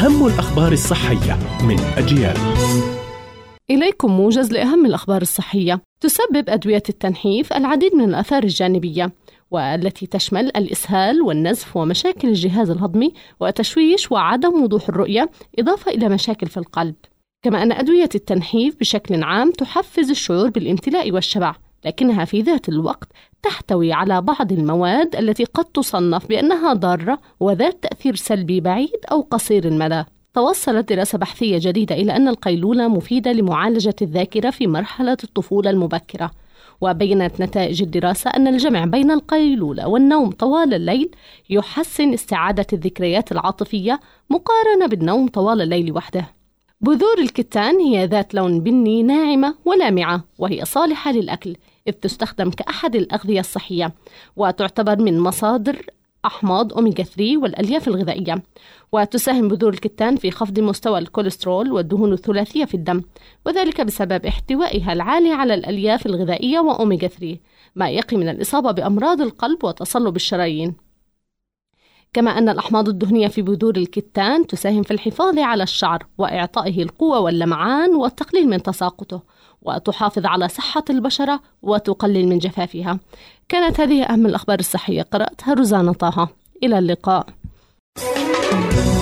أهم الأخبار الصحية من أجيال. إليكم موجز لأهم الأخبار الصحية. تسبب أدوية التنحيف العديد من الآثار الجانبية والتي تشمل الإسهال والنزف ومشاكل الجهاز الهضمي وتشويش وعدم وضوح الرؤية إضافة إلى مشاكل في القلب. كما أن أدوية التنحيف بشكل عام تحفز الشعور بالامتلاء والشبع لكنها في ذات الوقت تحتوي على بعض المواد التي قد تصنف بأنها ضارة وذات تأثير سلبي بعيد أو قصير المدى. توصلت دراسة بحثية جديدة إلى أن القيلولة مفيدة لمعالجة الذاكرة في مرحلة الطفولة المبكرة. وبينت نتائج الدراسة أن الجمع بين القيلولة والنوم طوال الليل يحسن استعادة الذكريات العاطفية مقارنة بالنوم طوال الليل وحده. بذور الكتان هي ذات لون بني ناعمة ولامعة وهي صالحة للأكل إذ تستخدم كأحد الأغذية الصحية وتعتبر من مصادر أحماض أوميجا 3 والألياف الغذائية. وتساهم بذور الكتان في خفض مستوى الكوليسترول والدهون الثلاثية في الدم وذلك بسبب احتوائها العالي على الألياف الغذائية وأوميجا 3 ما يقي من الإصابة بأمراض القلب وتصلب الشرايين. كما أن الأحماض الدهنية في بذور الكتان تساهم في الحفاظ على الشعر وإعطائه القوة واللمعان والتقليل من تساقطه وتحافظ على صحة البشرة وتقلل من جفافها. كانت هذه أهم الأخبار الصحية. قرأتها روزانا طه. إلى اللقاء. thank you